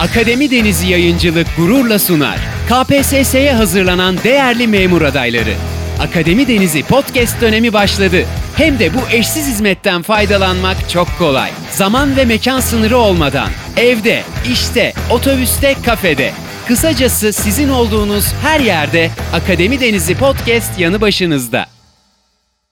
Akademi Denizi Yayıncılık gururla sunar. KPSS'ye hazırlanan değerli memur adayları. Akademi Denizi podcast dönemi başladı. Hem de bu eşsiz hizmetten faydalanmak çok kolay. Zaman ve mekan sınırı olmadan. Evde, işte, otobüste, kafede. Kısacası sizin olduğunuz her yerde Akademi Denizi podcast yanı başınızda.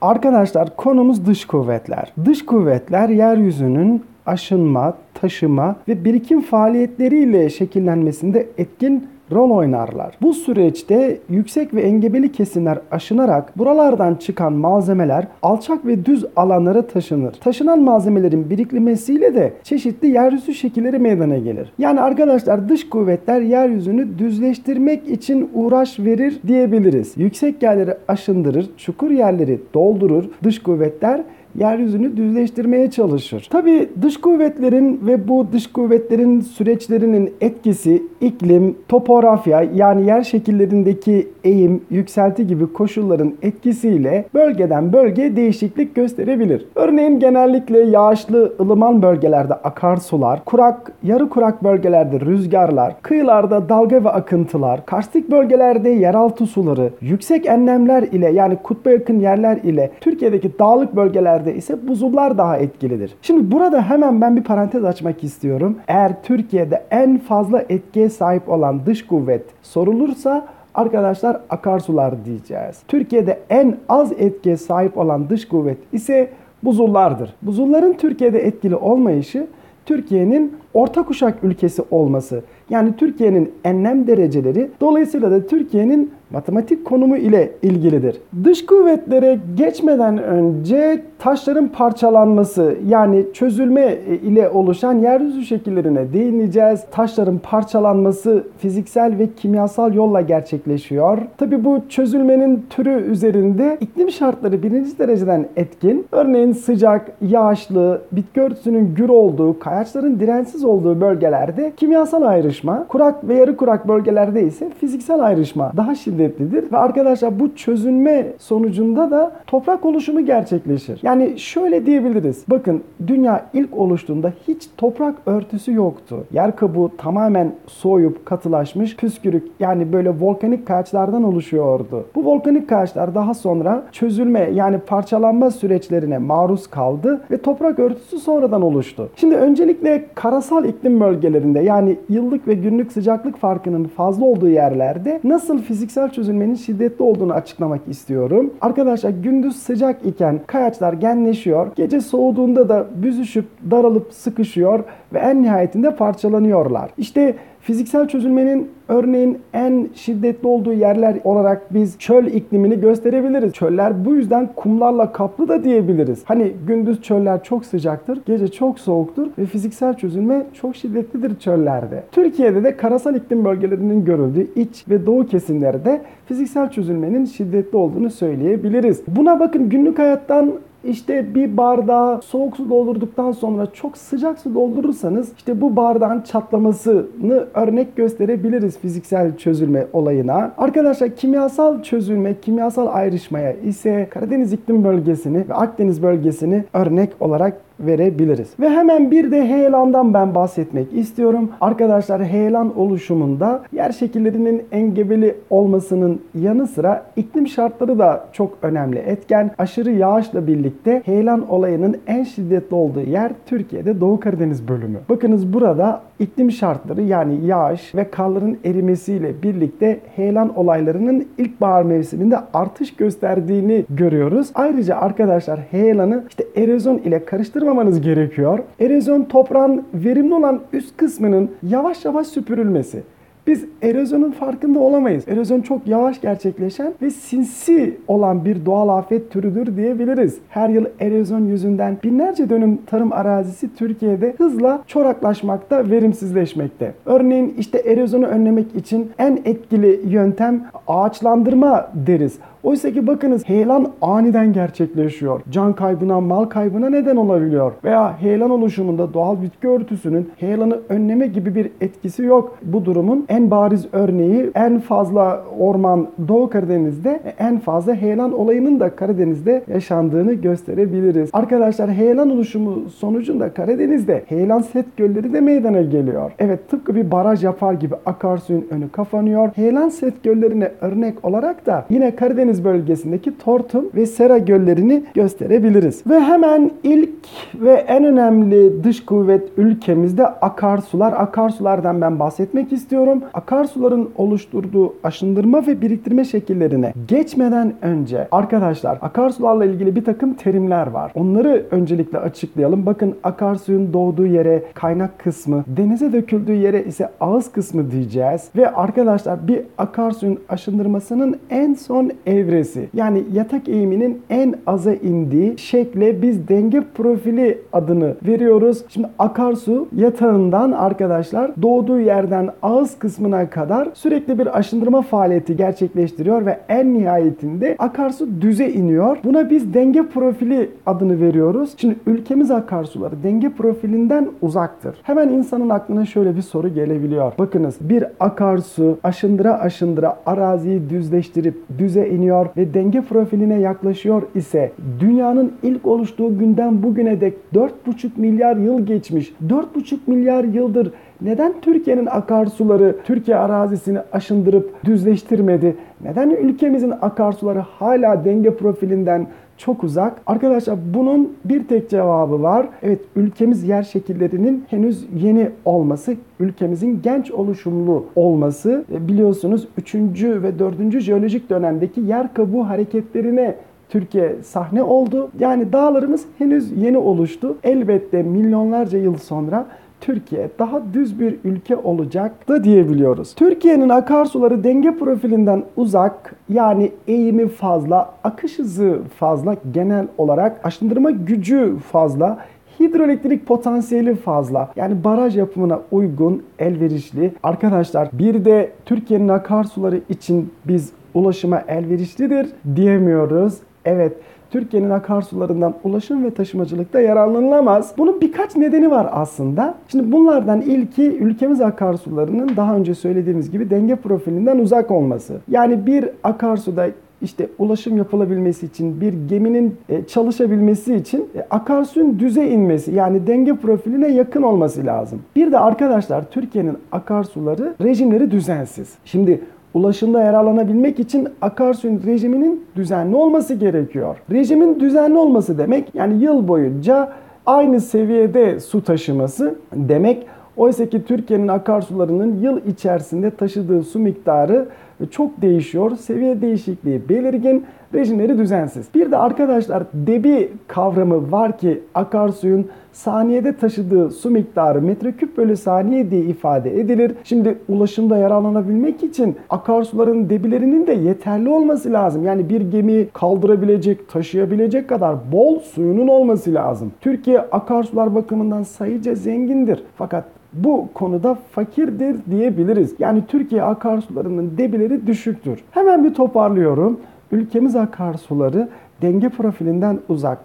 Arkadaşlar konumuz dış kuvvetler. Dış kuvvetler yeryüzünün aşınma, taşıma ve birikim faaliyetleriyle şekillenmesinde etkin rol oynarlar. Bu süreçte yüksek ve engebeli kesimler aşınarak buralardan çıkan malzemeler alçak ve düz alanlara taşınır. Taşınan malzemelerin birikmesiyle de çeşitli yeryüzü şekilleri meydana gelir. Yani arkadaşlar dış kuvvetler yeryüzünü düzleştirmek için uğraş verir diyebiliriz. Yüksek yerleri aşındırır, çukur yerleri doldurur. Dış kuvvetler yeryüzünü düzleştirmeye çalışır. Tabi dış kuvvetlerin ve bu dış kuvvetlerin süreçlerinin etkisi iklim, topografya yani yer şekillerindeki eğim, yükselti gibi koşulların etkisiyle bölgeden bölge değişiklik gösterebilir. Örneğin genellikle yağışlı ılıman bölgelerde akarsular, kurak, yarı kurak bölgelerde rüzgarlar, kıyılarda dalga ve akıntılar, karstik bölgelerde yeraltı suları, yüksek enlemler ile yani kutba yakın yerler ile Türkiye'deki dağlık bölgelerde ülkelerde ise buzullar daha etkilidir. Şimdi burada hemen ben bir parantez açmak istiyorum. Eğer Türkiye'de en fazla etkiye sahip olan dış kuvvet sorulursa arkadaşlar akarsular diyeceğiz. Türkiye'de en az etkiye sahip olan dış kuvvet ise buzullardır. Buzulların Türkiye'de etkili olmayışı Türkiye'nin orta kuşak ülkesi olması. Yani Türkiye'nin enlem dereceleri dolayısıyla da Türkiye'nin matematik konumu ile ilgilidir. Dış kuvvetlere geçmeden önce taşların parçalanması yani çözülme ile oluşan yeryüzü şekillerine değineceğiz. Taşların parçalanması fiziksel ve kimyasal yolla gerçekleşiyor. Tabi bu çözülmenin türü üzerinde iklim şartları birinci dereceden etkin. Örneğin sıcak, yağışlı, bitki örtüsünün gür olduğu, kayaçların dirensiz olduğu bölgelerde kimyasal ayrışma, kurak ve yarı kurak bölgelerde ise fiziksel ayrışma daha şiddetlidir. Ve arkadaşlar bu çözünme sonucunda da toprak oluşumu gerçekleşir. Yani şöyle diyebiliriz. Bakın dünya ilk oluştuğunda hiç toprak örtüsü yoktu. Yer kabuğu tamamen soğuyup katılaşmış, püskürük yani böyle volkanik kayaçlardan oluşuyordu. Bu volkanik kayaçlar daha sonra çözülme yani parçalanma süreçlerine maruz kaldı ve toprak örtüsü sonradan oluştu. Şimdi öncelikle karasal iklim bölgelerinde yani yıllık ve günlük sıcaklık farkının fazla olduğu yerlerde nasıl fiziksel çözülmenin şiddetli olduğunu açıklamak istiyorum. Arkadaşlar gündüz sıcak iken kayaçlar genleşiyor. Gece soğuduğunda da büzüşüp daralıp sıkışıyor ve en nihayetinde parçalanıyorlar. İşte Fiziksel çözülmenin örneğin en şiddetli olduğu yerler olarak biz çöl iklimini gösterebiliriz. Çöller bu yüzden kumlarla kaplı da diyebiliriz. Hani gündüz çöller çok sıcaktır, gece çok soğuktur ve fiziksel çözülme çok şiddetlidir çöllerde. Türkiye'de de karasal iklim bölgelerinin görüldüğü iç ve doğu kesimlerde fiziksel çözülmenin şiddetli olduğunu söyleyebiliriz. Buna bakın günlük hayattan işte bir bardağı soğuk su doldurduktan sonra çok sıcak su doldurursanız işte bu bardağın çatlamasını örnek gösterebiliriz fiziksel çözülme olayına. Arkadaşlar kimyasal çözülme, kimyasal ayrışmaya ise Karadeniz iklim bölgesini ve Akdeniz bölgesini örnek olarak verebiliriz. Ve hemen bir de heyelandan ben bahsetmek istiyorum. Arkadaşlar heyelan oluşumunda yer şekillerinin engebeli olmasının yanı sıra iklim şartları da çok önemli etken. Aşırı yağışla birlikte heyelan olayının en şiddetli olduğu yer Türkiye'de Doğu Karadeniz bölümü. Bakınız burada iklim şartları yani yağış ve karların erimesiyle birlikte heyelan olaylarının ilkbahar mevsiminde artış gösterdiğini görüyoruz. Ayrıca arkadaşlar heyelanı işte erozyon ile karıştırma kaçırmamanız gerekiyor. Erozyon toprağın verimli olan üst kısmının yavaş yavaş süpürülmesi. Biz erozyonun farkında olamayız. Erozyon çok yavaş gerçekleşen ve sinsi olan bir doğal afet türüdür diyebiliriz. Her yıl erozyon yüzünden binlerce dönüm tarım arazisi Türkiye'de hızla çoraklaşmakta, verimsizleşmekte. Örneğin işte erozyonu önlemek için en etkili yöntem ağaçlandırma deriz. Oysa ki bakınız heyelan aniden gerçekleşiyor. Can kaybına, mal kaybına neden olabiliyor. Veya heyelan oluşumunda doğal bitki örtüsünün heyelanı önleme gibi bir etkisi yok. Bu durumun en bariz örneği en fazla orman Doğu Karadeniz'de en fazla heyelan olayının da Karadeniz'de yaşandığını gösterebiliriz. Arkadaşlar heyelan oluşumu sonucunda Karadeniz'de heyelan set gölleri de meydana geliyor. Evet tıpkı bir baraj yapar gibi akarsuyun önü kapanıyor. Heyelan set göllerine örnek olarak da yine Karadeniz bölgesindeki Tortum ve Sera göllerini gösterebiliriz. Ve hemen ilk ve en önemli dış kuvvet ülkemizde akarsular. Akarsulardan ben bahsetmek istiyorum. Akarsuların oluşturduğu aşındırma ve biriktirme şekillerine geçmeden önce arkadaşlar akarsularla ilgili bir takım terimler var. Onları öncelikle açıklayalım. Bakın akarsuyun doğduğu yere kaynak kısmı, denize döküldüğü yere ise ağız kısmı diyeceğiz. Ve arkadaşlar bir akarsuyun aşındırmasının en son evresi yani yatak eğiminin en aza indiği şekle biz denge profili adını veriyoruz. Şimdi akarsu yatağından arkadaşlar doğduğu yerden ağız kısmına kadar sürekli bir aşındırma faaliyeti gerçekleştiriyor ve en nihayetinde akarsu düze iniyor. Buna biz denge profili adını veriyoruz. Şimdi ülkemiz akarsuları denge profilinden uzaktır. Hemen insanın aklına şöyle bir soru gelebiliyor. Bakınız bir akarsu aşındıra aşındıra araziyi düzleştirip düze iniyor ve denge profiline yaklaşıyor ise dünyanın ilk oluştuğu günden bugüne dek 4,5 milyar yıl geçmiş. 4,5 milyar yıldır neden Türkiye'nin akarsuları Türkiye arazisini aşındırıp düzleştirmedi? Neden ülkemizin akarsuları hala denge profilinden çok uzak. Arkadaşlar bunun bir tek cevabı var. Evet ülkemiz yer şekillerinin henüz yeni olması, ülkemizin genç oluşumlu olması e, biliyorsunuz 3. ve 4. jeolojik dönemdeki yer kabuğu hareketlerine Türkiye sahne oldu. Yani dağlarımız henüz yeni oluştu. Elbette milyonlarca yıl sonra Türkiye daha düz bir ülke olacak da diyebiliyoruz. Türkiye'nin akarsuları denge profilinden uzak yani eğimi fazla, akış hızı fazla genel olarak aşındırma gücü fazla hidroelektrik potansiyeli fazla. Yani baraj yapımına uygun, elverişli. Arkadaşlar bir de Türkiye'nin akarsuları için biz ulaşıma elverişlidir diyemiyoruz. Evet Türkiye'nin akarsularından ulaşım ve taşımacılıkta yararlanılamaz. Bunun birkaç nedeni var aslında. Şimdi bunlardan ilki ülkemiz akarsularının daha önce söylediğimiz gibi denge profilinden uzak olması. Yani bir akarsuda işte ulaşım yapılabilmesi için bir geminin e, çalışabilmesi için e, akarsuyun düze inmesi yani denge profiline yakın olması lazım. Bir de arkadaşlar Türkiye'nin akarsuları rejimleri düzensiz. Şimdi ulaşımda yararlanabilmek için akarsuyun rejiminin düzenli olması gerekiyor. Rejimin düzenli olması demek yani yıl boyunca aynı seviyede su taşıması demek. Oysa ki Türkiye'nin akarsularının yıl içerisinde taşıdığı su miktarı çok değişiyor. Seviye değişikliği belirgin, rejimleri düzensiz. Bir de arkadaşlar debi kavramı var ki akarsuyun saniyede taşıdığı su miktarı metreküp bölü saniye diye ifade edilir. Şimdi ulaşımda yararlanabilmek için akarsuların debilerinin de yeterli olması lazım. Yani bir gemi kaldırabilecek, taşıyabilecek kadar bol suyunun olması lazım. Türkiye akarsular bakımından sayıca zengindir. Fakat bu konuda fakirdir diyebiliriz. Yani Türkiye akarsularının debileri düşüktür. Hemen bir toparlıyorum. Ülkemiz akarsuları denge profilinden uzak,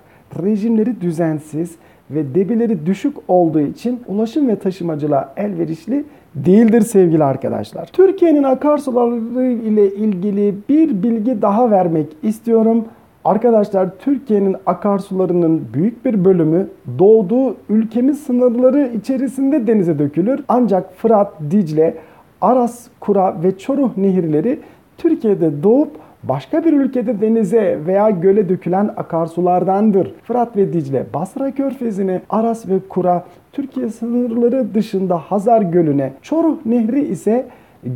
rejimleri düzensiz ve debileri düşük olduğu için ulaşım ve taşımacılığa elverişli değildir sevgili arkadaşlar. Türkiye'nin akarsuları ile ilgili bir bilgi daha vermek istiyorum. Arkadaşlar Türkiye'nin akarsularının büyük bir bölümü doğduğu ülkemiz sınırları içerisinde denize dökülür. Ancak Fırat, Dicle, Aras, Kura ve Çoruh nehirleri Türkiye'de doğup başka bir ülkede denize veya göle dökülen akarsulardandır. Fırat ve Dicle, Basra Körfezi'ne, Aras ve Kura Türkiye sınırları dışında Hazar Gölü'ne, Çoruh Nehri ise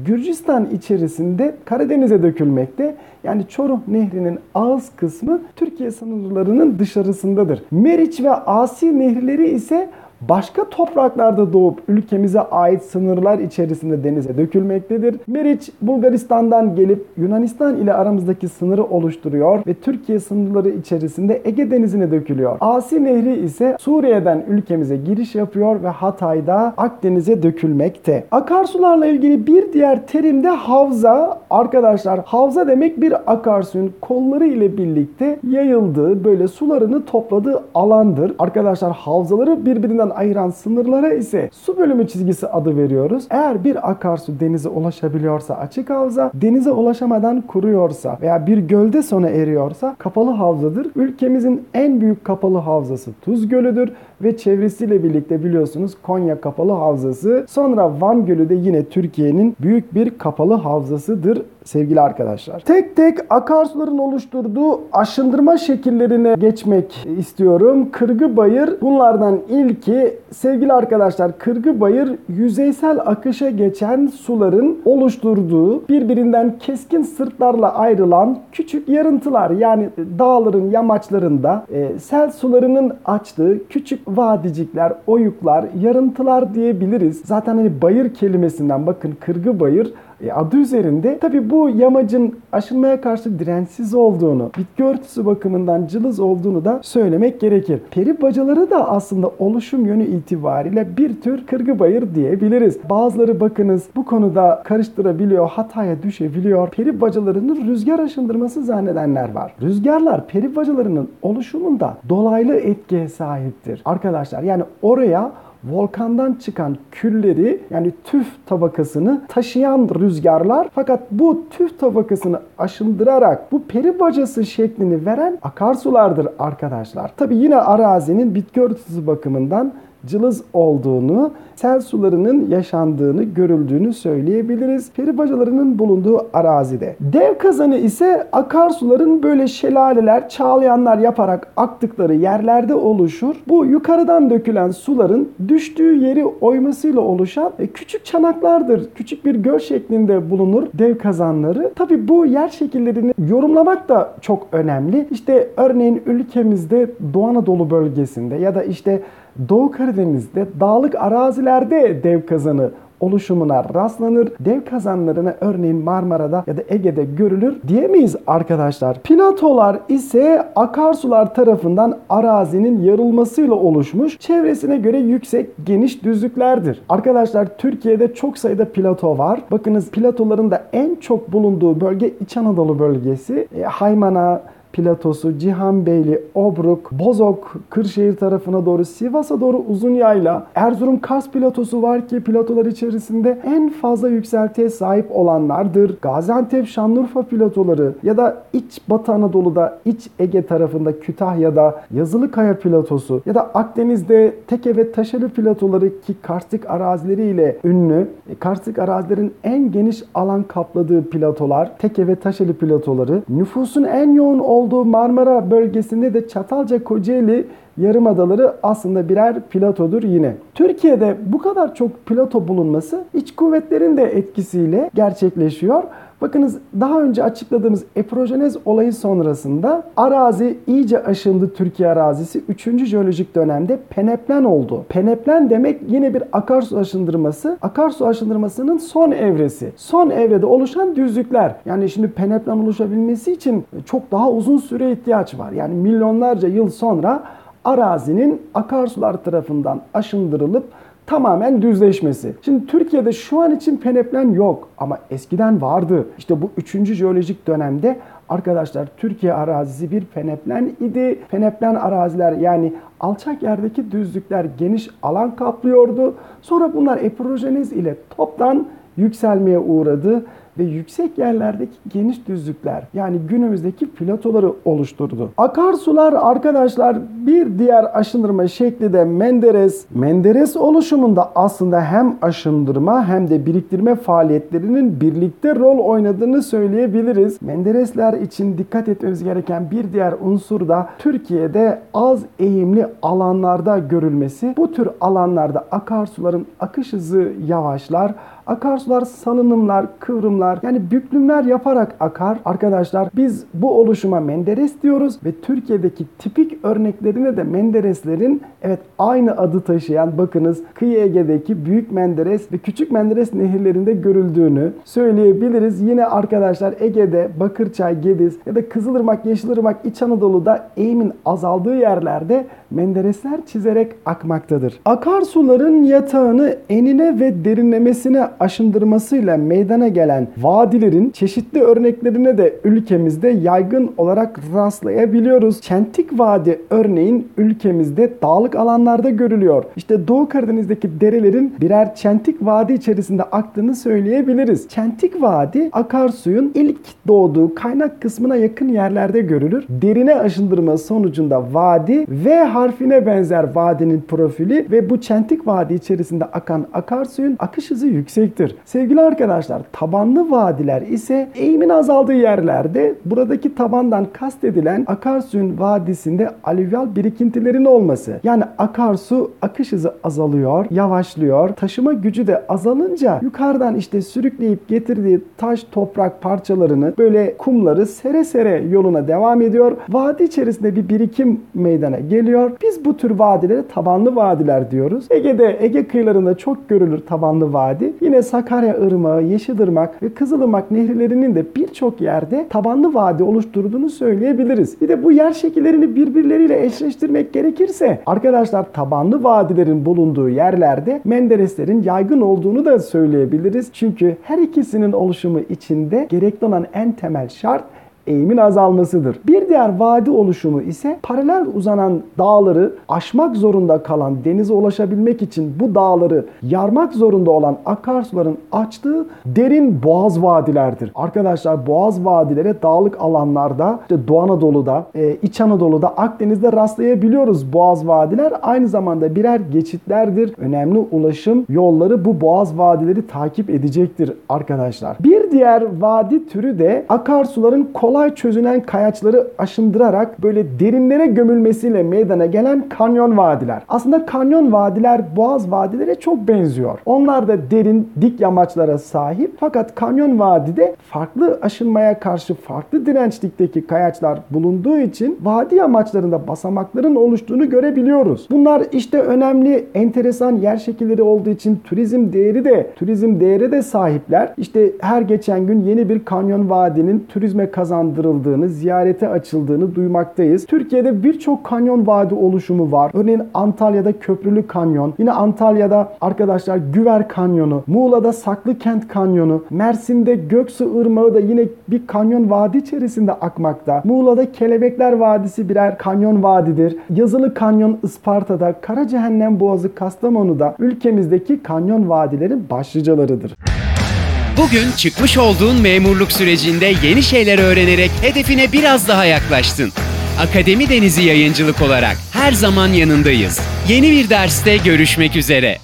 Gürcistan içerisinde Karadeniz'e dökülmekte. Yani Çoruh Nehri'nin ağız kısmı Türkiye sınırlarının dışarısındadır. Meriç ve Asi nehirleri ise başka topraklarda doğup ülkemize ait sınırlar içerisinde denize dökülmektedir. Meriç Bulgaristan'dan gelip Yunanistan ile aramızdaki sınırı oluşturuyor ve Türkiye sınırları içerisinde Ege Denizi'ne dökülüyor. Asi Nehri ise Suriye'den ülkemize giriş yapıyor ve Hatay'da Akdeniz'e dökülmekte. Akarsularla ilgili bir diğer terim de havza. Arkadaşlar havza demek bir akarsuyun kolları ile birlikte yayıldığı böyle sularını topladığı alandır. Arkadaşlar havzaları birbirinden ayıran sınırlara ise su bölümü çizgisi adı veriyoruz. Eğer bir akarsu denize ulaşabiliyorsa açık havza, denize ulaşamadan kuruyorsa veya bir gölde sona eriyorsa kapalı havzadır. Ülkemizin en büyük kapalı havzası Tuz Gölü'dür ve çevresiyle birlikte biliyorsunuz Konya Kapalı Havzası. Sonra Van Gölü de yine Türkiye'nin büyük bir kapalı havzasıdır sevgili arkadaşlar. Tek tek akarsuların oluşturduğu aşındırma şekillerine geçmek istiyorum. Kırgı bayır bunlardan ilki sevgili arkadaşlar Kırgı bayır yüzeysel akışa geçen suların oluşturduğu birbirinden keskin sırtlarla ayrılan küçük yarıntılar yani dağların yamaçlarında e, sel sularının açtığı küçük vadicikler, oyuklar, yarıntılar diyebiliriz. Zaten hani bayır kelimesinden bakın kırgı bayır adı üzerinde tabi bu yamacın aşınmaya karşı dirençsiz olduğunu, bitki örtüsü bakımından cılız olduğunu da söylemek gerekir. Peri bacaları da aslında oluşum yönü itibariyle bir tür kırgı bayır diyebiliriz. Bazıları bakınız bu konuda karıştırabiliyor, hataya düşebiliyor. Peri bacalarının rüzgar aşındırması zannedenler var. Rüzgarlar peri bacalarının oluşumunda dolaylı etkiye sahiptir. Arkadaşlar yani oraya volkandan çıkan külleri yani tüf tabakasını taşıyan rüzgarlar fakat bu tüf tabakasını aşındırarak bu peri bacası şeklini veren akarsulardır arkadaşlar. Tabi yine arazinin bitki örtüsü bakımından cılız olduğunu, sel sularının yaşandığını, görüldüğünü söyleyebiliriz. Peri bacalarının bulunduğu arazide. Dev kazanı ise akarsuların böyle şelaleler, çağlayanlar yaparak aktıkları yerlerde oluşur. Bu yukarıdan dökülen suların düştüğü yeri oymasıyla oluşan e, küçük çanaklardır. Küçük bir göl şeklinde bulunur dev kazanları. Tabi bu yer şekillerini yorumlamak da çok önemli. İşte örneğin ülkemizde Doğu Anadolu bölgesinde ya da işte Doğu Karadeniz'de dağlık arazilerde dev kazanı oluşumuna rastlanır. Dev kazanlarına örneğin Marmara'da ya da Ege'de görülür diyemeyiz arkadaşlar. Platolar ise akarsular tarafından arazinin yarılmasıyla oluşmuş çevresine göre yüksek geniş düzlüklerdir. Arkadaşlar Türkiye'de çok sayıda plato var. Bakınız platoların da en çok bulunduğu bölge İç Anadolu bölgesi. E, Haymana, platosu, Cihanbeyli, Obruk, Bozok, Kırşehir tarafına doğru, Sivas'a doğru uzun yayla, Erzurum Kars platosu var ki platolar içerisinde en fazla yükseltiye sahip olanlardır. Gaziantep, Şanlıurfa platoları ya da iç Batı Anadolu'da, iç Ege tarafında Kütahya'da Yazılıkaya platosu ya da Akdeniz'de Teke ve Taşeli platoları ki karstik arazileriyle ünlü. E, karstik arazilerin en geniş alan kapladığı platolar, Teke ve Taşeli platoları. Nüfusun en yoğun olduğu olduğu Marmara bölgesinde de Çatalca Kocaeli yarımadaları aslında birer platodur yine. Türkiye'de bu kadar çok plato bulunması iç kuvvetlerin de etkisiyle gerçekleşiyor. Bakınız daha önce açıkladığımız eprojenez olayı sonrasında arazi iyice aşındı Türkiye arazisi 3. jeolojik dönemde peneplen oldu. Peneplen demek yine bir akarsu aşındırması. Akarsu aşındırmasının son evresi. Son evrede oluşan düzlükler. Yani şimdi peneplen oluşabilmesi için çok daha uzun süre ihtiyaç var. Yani milyonlarca yıl sonra arazinin akarsular tarafından aşındırılıp tamamen düzleşmesi. Şimdi Türkiye'de şu an için peneplen yok ama eskiden vardı. İşte bu 3. jeolojik dönemde arkadaşlar Türkiye arazisi bir peneplen idi. Peneplen araziler yani alçak yerdeki düzlükler geniş alan kaplıyordu. Sonra bunlar eprojeniz ile toptan yükselmeye uğradı ve yüksek yerlerdeki geniş düzlükler yani günümüzdeki platoları oluşturdu. Akarsular arkadaşlar bir diğer aşındırma şekli de Menderes. Menderes oluşumunda aslında hem aşındırma hem de biriktirme faaliyetlerinin birlikte rol oynadığını söyleyebiliriz. Menderesler için dikkat etmemiz gereken bir diğer unsur da Türkiye'de az eğimli alanlarda görülmesi. Bu tür alanlarda akarsuların akış hızı yavaşlar. Akarsular salınımlar, kıvrımlar akımlar yani büklümler yaparak akar. Arkadaşlar biz bu oluşuma Menderes diyoruz ve Türkiye'deki tipik örneklerine de Mendereslerin evet aynı adı taşıyan bakınız Kıyı Ege'deki Büyük Menderes ve Küçük Menderes nehirlerinde görüldüğünü söyleyebiliriz. Yine arkadaşlar Ege'de Bakırçay, Gediz ya da Kızılırmak, Yeşilırmak, İç Anadolu'da eğimin azaldığı yerlerde Menderesler çizerek akmaktadır. Akarsuların yatağını enine ve derinlemesine aşındırmasıyla meydana gelen vadilerin çeşitli örneklerine de ülkemizde yaygın olarak rastlayabiliyoruz. Çentik Vadi örneğin ülkemizde dağlık alanlarda görülüyor. İşte Doğu Karadeniz'deki derelerin birer çentik vadi içerisinde aktığını söyleyebiliriz. Çentik Vadi akarsuyun ilk doğduğu kaynak kısmına yakın yerlerde görülür. Derine aşındırma sonucunda vadi V harfine benzer vadinin profili ve bu çentik vadi içerisinde akan akarsuyun akış hızı yüksektir. Sevgili arkadaşlar tabanlı vadiler ise eğimin azaldığı yerlerde buradaki tabandan kastedilen akarsuyun vadisinde alüvyal birikintilerin olması. Yani akarsu akış hızı azalıyor, yavaşlıyor. Taşıma gücü de azalınca yukarıdan işte sürükleyip getirdiği taş toprak parçalarını böyle kumları sere sere yoluna devam ediyor. Vadi içerisinde bir birikim meydana geliyor. Biz bu tür vadilere tabanlı vadiler diyoruz. Ege'de Ege kıyılarında çok görülür tabanlı vadi. Yine Sakarya Irmağı, Yeşilırmak ve Kızılırmak nehirlerinin de birçok yerde tabanlı vadi oluşturduğunu söyleyebiliriz. Bir de bu yer şekillerini birbirleriyle eşleştirmek gerekirse arkadaşlar tabanlı vadilerin bulunduğu yerlerde Mendereslerin yaygın olduğunu da söyleyebiliriz. Çünkü her ikisinin oluşumu içinde gerekli olan en temel şart eğimin azalmasıdır. Bir diğer vadi oluşumu ise paralel uzanan dağları aşmak zorunda kalan denize ulaşabilmek için bu dağları yarmak zorunda olan akarsuların açtığı derin boğaz vadilerdir. Arkadaşlar boğaz vadilere dağlık alanlarda işte Doğu Anadolu'da, e, İç Anadolu'da, Akdeniz'de rastlayabiliyoruz boğaz vadiler. Aynı zamanda birer geçitlerdir. Önemli ulaşım yolları bu boğaz vadileri takip edecektir arkadaşlar. Bir diğer vadi türü de akarsuların kolay kolay çözünen kayaçları aşındırarak böyle derinlere gömülmesiyle meydana gelen kanyon vadiler. Aslında kanyon vadiler boğaz vadilere çok benziyor. Onlar da derin dik yamaçlara sahip fakat kanyon vadide farklı aşınmaya karşı farklı dirençlikteki kayaçlar bulunduğu için vadi yamaçlarında basamakların oluştuğunu görebiliyoruz. Bunlar işte önemli enteresan yer şekilleri olduğu için turizm değeri de turizm değeri de sahipler. İşte her geçen gün yeni bir kanyon vadinin turizme kazandığı kazandırıldığını, ziyarete açıldığını duymaktayız. Türkiye'de birçok kanyon vadi oluşumu var. Örneğin Antalya'da Köprülü Kanyon, yine Antalya'da arkadaşlar Güver Kanyonu, Muğla'da Saklıkent Kanyonu, Mersin'de Göksu Irmağı da yine bir kanyon vadi içerisinde akmakta. Muğla'da Kelebekler Vadisi birer kanyon vadidir. Yazılı Kanyon Isparta'da, Kara Cehennem Boğazı Kastamonu'da ülkemizdeki kanyon vadilerin başlıcalarıdır. Bugün çıkmış olduğun memurluk sürecinde yeni şeyler öğrenerek hedefine biraz daha yaklaştın. Akademi Denizi Yayıncılık olarak her zaman yanındayız. Yeni bir derste görüşmek üzere.